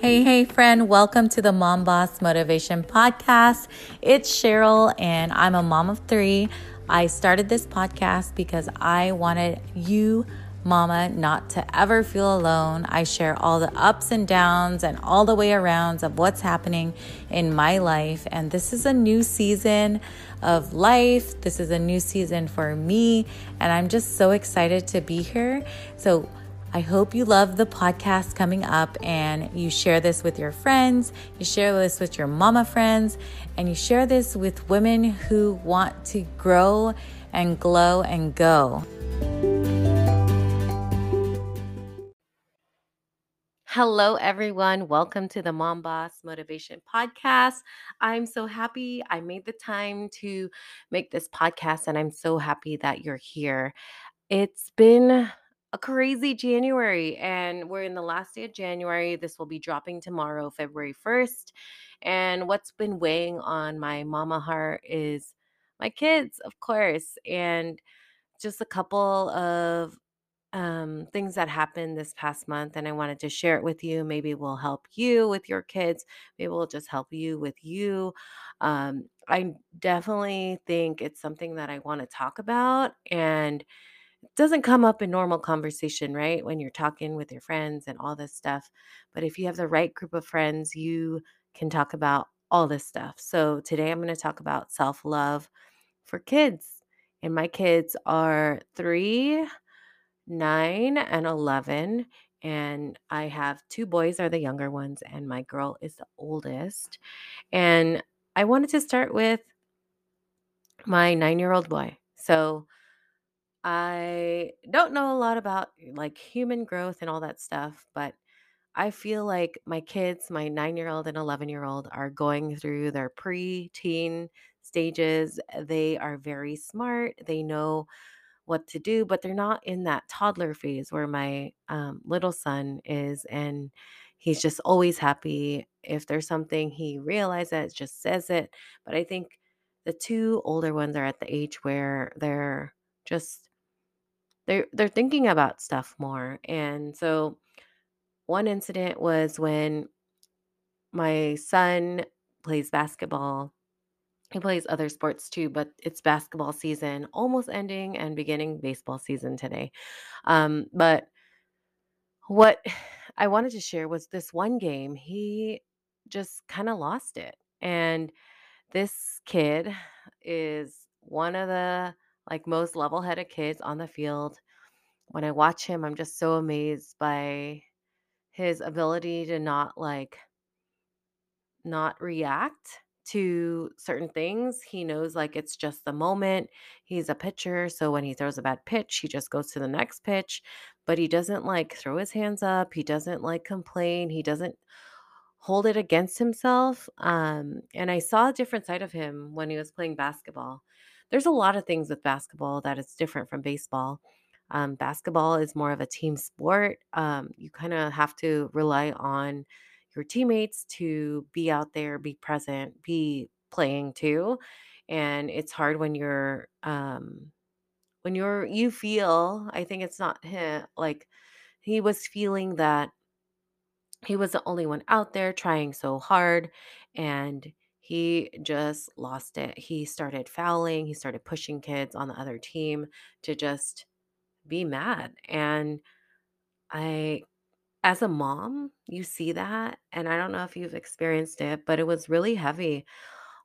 Hey, hey, friend, welcome to the Mom Boss Motivation Podcast. It's Cheryl, and I'm a mom of three. I started this podcast because I wanted you, mama, not to ever feel alone. I share all the ups and downs and all the way arounds of what's happening in my life. And this is a new season of life. This is a new season for me, and I'm just so excited to be here. So, I hope you love the podcast coming up and you share this with your friends, you share this with your mama friends, and you share this with women who want to grow and glow and go. Hello, everyone. Welcome to the Mom Boss Motivation Podcast. I'm so happy I made the time to make this podcast, and I'm so happy that you're here. It's been a crazy January, and we're in the last day of January. This will be dropping tomorrow, February 1st. And what's been weighing on my mama heart is my kids, of course, and just a couple of um, things that happened this past month. And I wanted to share it with you. Maybe it will help you with your kids, maybe it will just help you with you. Um, I definitely think it's something that I want to talk about. And doesn't come up in normal conversation, right? When you're talking with your friends and all this stuff. But if you have the right group of friends, you can talk about all this stuff. So today I'm going to talk about self love for kids. And my kids are three, nine, and 11. And I have two boys are the younger ones, and my girl is the oldest. And I wanted to start with my nine year old boy. So I don't know a lot about like human growth and all that stuff, but I feel like my kids, my nine year old and 11 year old, are going through their pre-teen stages. They are very smart. They know what to do, but they're not in that toddler phase where my um, little son is. And he's just always happy. If there's something he realizes, just says it. But I think the two older ones are at the age where they're just they're they're thinking about stuff more. And so one incident was when my son plays basketball. He plays other sports too, but it's basketball season almost ending and beginning baseball season today. Um, but what I wanted to share was this one game, he just kind of lost it. And this kid is one of the like most level-headed kids on the field. When I watch him, I'm just so amazed by his ability to not like not react to certain things. He knows like it's just the moment. He's a pitcher, so when he throws a bad pitch, he just goes to the next pitch, but he doesn't like throw his hands up. He doesn't like complain. He doesn't hold it against himself. Um, and I saw a different side of him when he was playing basketball. There's a lot of things with basketball that is different from baseball. Um, basketball is more of a team sport. Um, you kind of have to rely on your teammates to be out there, be present, be playing too. And it's hard when you're um when you're you feel, I think it's not him like he was feeling that he was the only one out there trying so hard and he just lost it. He started fouling, he started pushing kids on the other team to just be mad. And I, as a mom, you see that. And I don't know if you've experienced it, but it was really heavy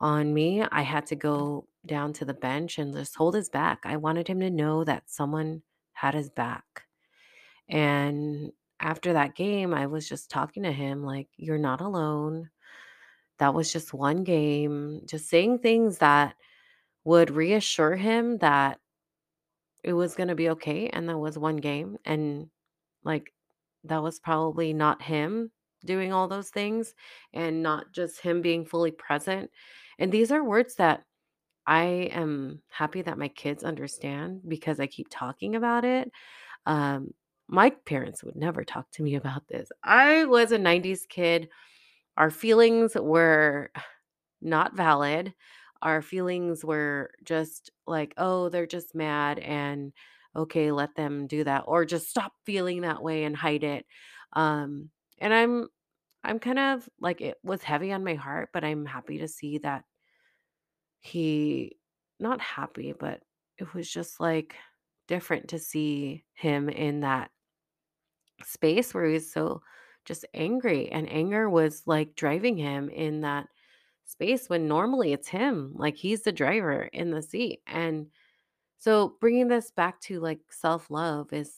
on me. I had to go down to the bench and just hold his back. I wanted him to know that someone had his back. And after that game, I was just talking to him like, You're not alone. That was just one game. Just saying things that would reassure him that it was going to be okay. And that was one game. And like, that was probably not him doing all those things and not just him being fully present. And these are words that I am happy that my kids understand because I keep talking about it. Um, my parents would never talk to me about this. I was a 90s kid. Our feelings were not valid. Our feelings were just like, oh, they're just mad and okay, let them do that or just stop feeling that way and hide it. Um and I'm I'm kind of like it was heavy on my heart, but I'm happy to see that he not happy, but it was just like different to see him in that space where he was so just angry and anger was like driving him in that space when normally it's him like he's the driver in the seat and so bringing this back to like self-love is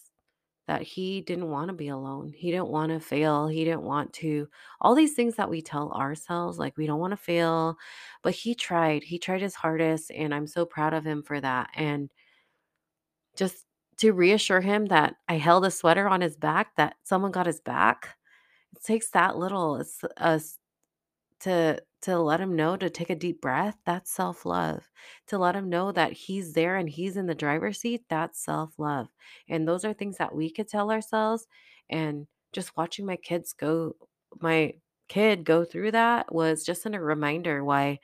that he didn't want to be alone he didn't want to fail he didn't want to all these things that we tell ourselves like we don't want to fail but he tried he tried his hardest and i'm so proud of him for that and just to reassure him that I held a sweater on his back, that someone got his back. Takes that little it's us to to let him know to take a deep breath, that's self-love. To let him know that he's there and he's in the driver's seat, that's self-love. And those are things that we could tell ourselves and just watching my kids go my kid go through that was just a reminder why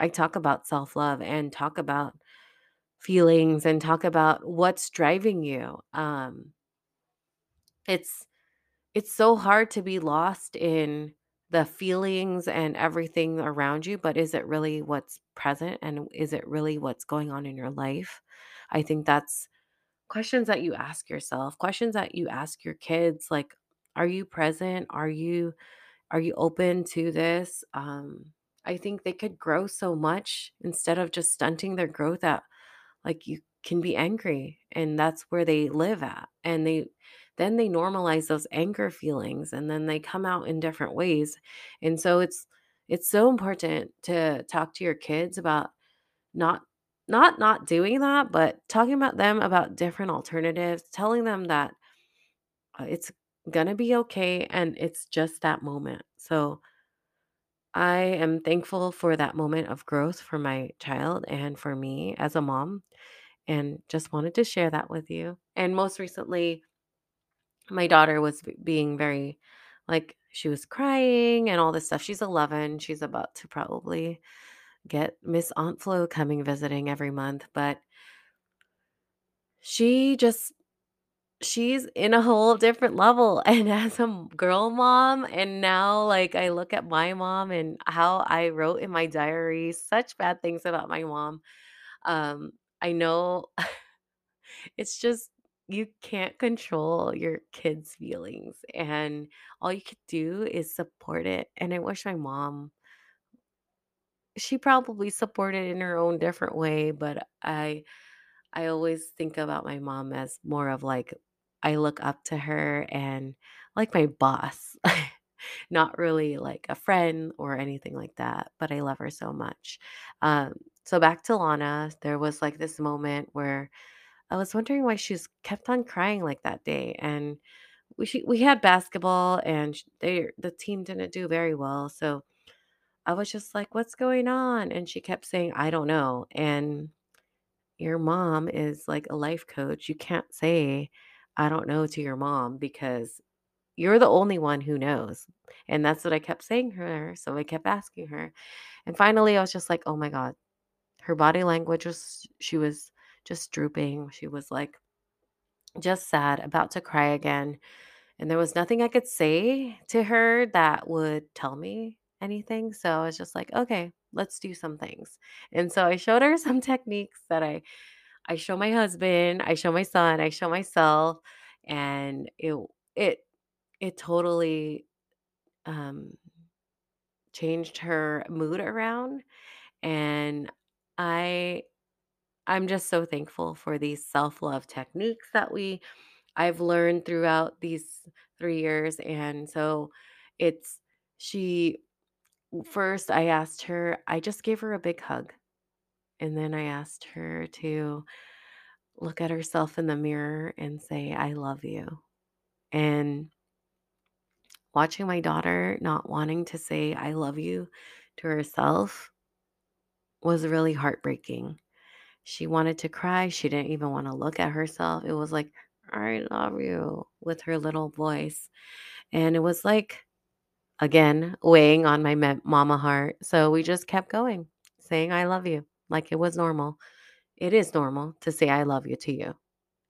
I talk about self-love and talk about feelings and talk about what's driving you. Um, it's it's so hard to be lost in the feelings and everything around you, but is it really what's present and is it really what's going on in your life? I think that's questions that you ask yourself, questions that you ask your kids like are you present? Are you are you open to this? Um I think they could grow so much instead of just stunting their growth at like, you can be angry, and that's where they live at, and they then they normalize those anger feelings, and then they come out in different ways, and so it's it's so important to talk to your kids about not not not doing that, but talking about them about different alternatives, telling them that, uh, it's gonna be okay, and it's just that moment. So, I am thankful for that moment of growth for my child and for me as a mom and just wanted to share that with you. And most recently, my daughter was being very like she was crying and all this stuff. She's 11. She's about to probably get Miss Aunt Flo coming visiting every month, but she just she's in a whole different level and as a girl mom and now like I look at my mom and how I wrote in my diary such bad things about my mom. Um I know It's just you can't control your kids' feelings, and all you could do is support it, and I wish my mom she probably supported in her own different way, but I I always think about my mom as more of like I look up to her and like my boss. Not really like a friend or anything like that, but I love her so much. Um, so back to Lana, there was like this moment where I was wondering why she's kept on crying like that day, and we she, we had basketball, and they the team didn't do very well, so I was just like, "What's going on?" And she kept saying, "I don't know." And your mom is like a life coach. You can't say, "I don't know" to your mom because you're the only one who knows. And that's what I kept saying to her. So I kept asking her. And finally, I was just like, "Oh my god." Her body language was she was just drooping. She was like just sad, about to cry again. And there was nothing I could say to her that would tell me anything. So I was just like, okay, let's do some things. And so I showed her some techniques that I I show my husband, I show my son, I show myself, and it it it totally um changed her mood around and I I'm just so thankful for these self-love techniques that we I've learned throughout these 3 years, and so it's she first, I asked her I just gave her a big hug, and then I asked her to look at herself in the mirror and say, "I love you." And watching my daughter not wanting to say, "I love you" to herself was really heartbreaking. She wanted to cry, she didn't even wanna look at herself, it was like, "I love you," with her little voice, and it was like Again, weighing on my mama heart, so we just kept going, saying, "I love you," like it was normal. It is normal to say, "I love you" to you,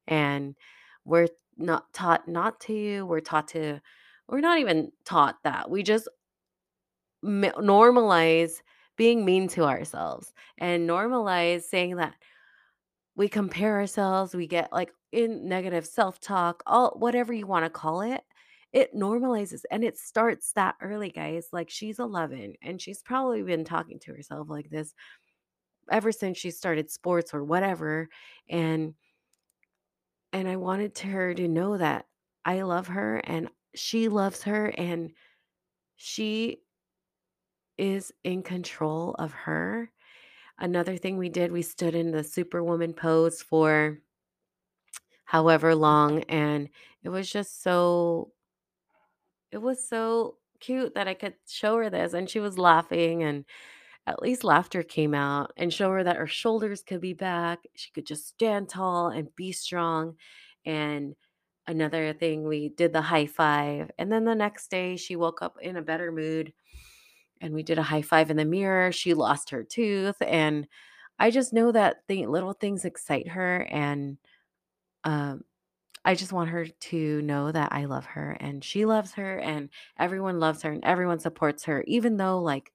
and we're not taught not to, we're taught to we're not even taught that. We just normalize being mean to ourselves and normalize saying that we compare ourselves, we get like in negative self-talk, all whatever you want to call it. It normalizes and it starts that early, guys. Like she's 11 and she's probably been talking to herself like this ever since she started sports or whatever. And and I wanted her to know that I love her and she loves her and she is in control of her. Another thing we did, we stood in the superwoman pose for however long and it was just so it was so cute that I could show her this and she was laughing and at least laughter came out and show her that her shoulders could be back. She could just stand tall and be strong. And another thing, we did the high five. And then the next day, she woke up in a better mood and we did a high five in the mirror. She lost her tooth. And I just know that the little things excite her. And um, I just want her to know that I love her and she loves her and everyone loves her and everyone supports her, even though like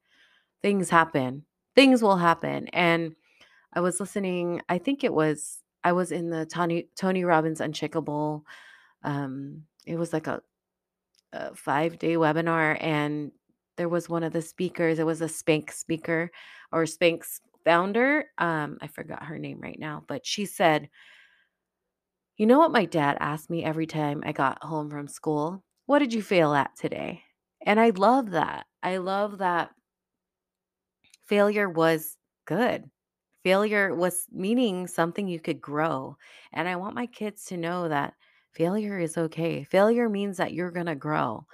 things happen. Things will happen. And I was listening, I think it was I was in the Tony Tony Robbins Unshakable. Um, it was like a, a five day webinar, and there was one of the speakers. It was a Spanx speaker or Spanx founder. Um, I forgot her name right now, but she said, "You know what my dad asked me every time I got home from school? What did you fail at today?" And I love that. I love that failure was good. Failure was meaning something you could grow. And I want my kids to know that failure is okay. Failure means that you're going to grow.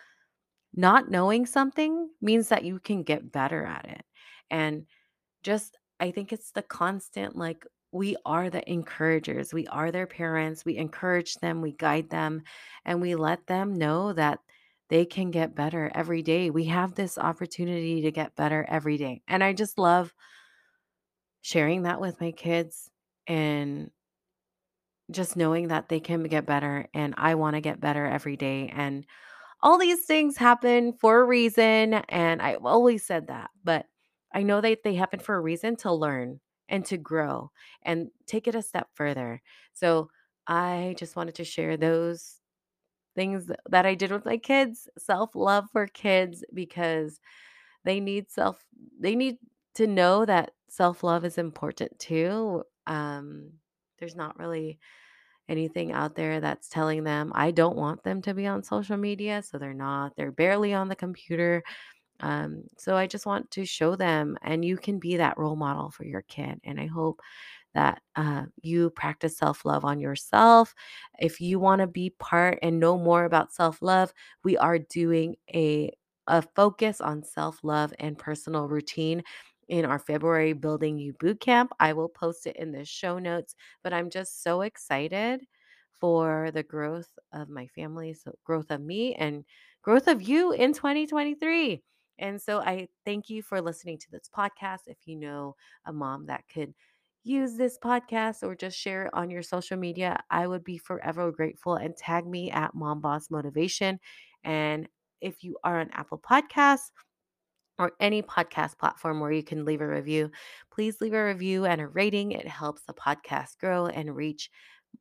Not knowing something means that you can get better at it. And just, I think it's the constant like, we are the encouragers. We are their parents. We encourage them, we guide them, and we let them know that they can get better every day. We have this opportunity to get better every day. And I just love sharing that with my kids and just knowing that they can get better and I want to get better every day and all these things happen for a reason and I've always said that but I know that they happen for a reason to learn and to grow and take it a step further. So I just wanted to share those things that I did with my kids, self-love for kids because they need self they need to know that self-love is important too. Um, there's not really anything out there that's telling them I don't want them to be on social media, so they're not. They're barely on the computer. Um, so I just want to show them, and you can be that role model for your kid. And I hope that uh, you practice self love on yourself. If you want to be part and know more about self love, we are doing a a focus on self love and personal routine in our February Building You Boot Camp. I will post it in the show notes, but I'm just so excited for the growth of my family, so growth of me and growth of you in 2023. And so I thank you for listening to this podcast. If you know a mom that could use this podcast or just share it on your social media, I would be forever grateful and tag me at Mom Boss Motivation. And if you are on Apple Podcasts, or any podcast platform where you can leave a review, please leave a review and a rating. It helps the podcast grow and reach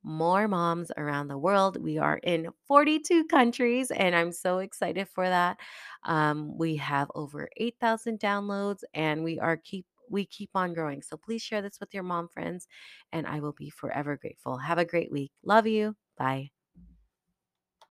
more moms around the world. We are in 42 countries, and I'm so excited for that. Um, we have over 8,000 downloads, and we are keep we keep on growing. So please share this with your mom friends, and I will be forever grateful. Have a great week. Love you. Bye.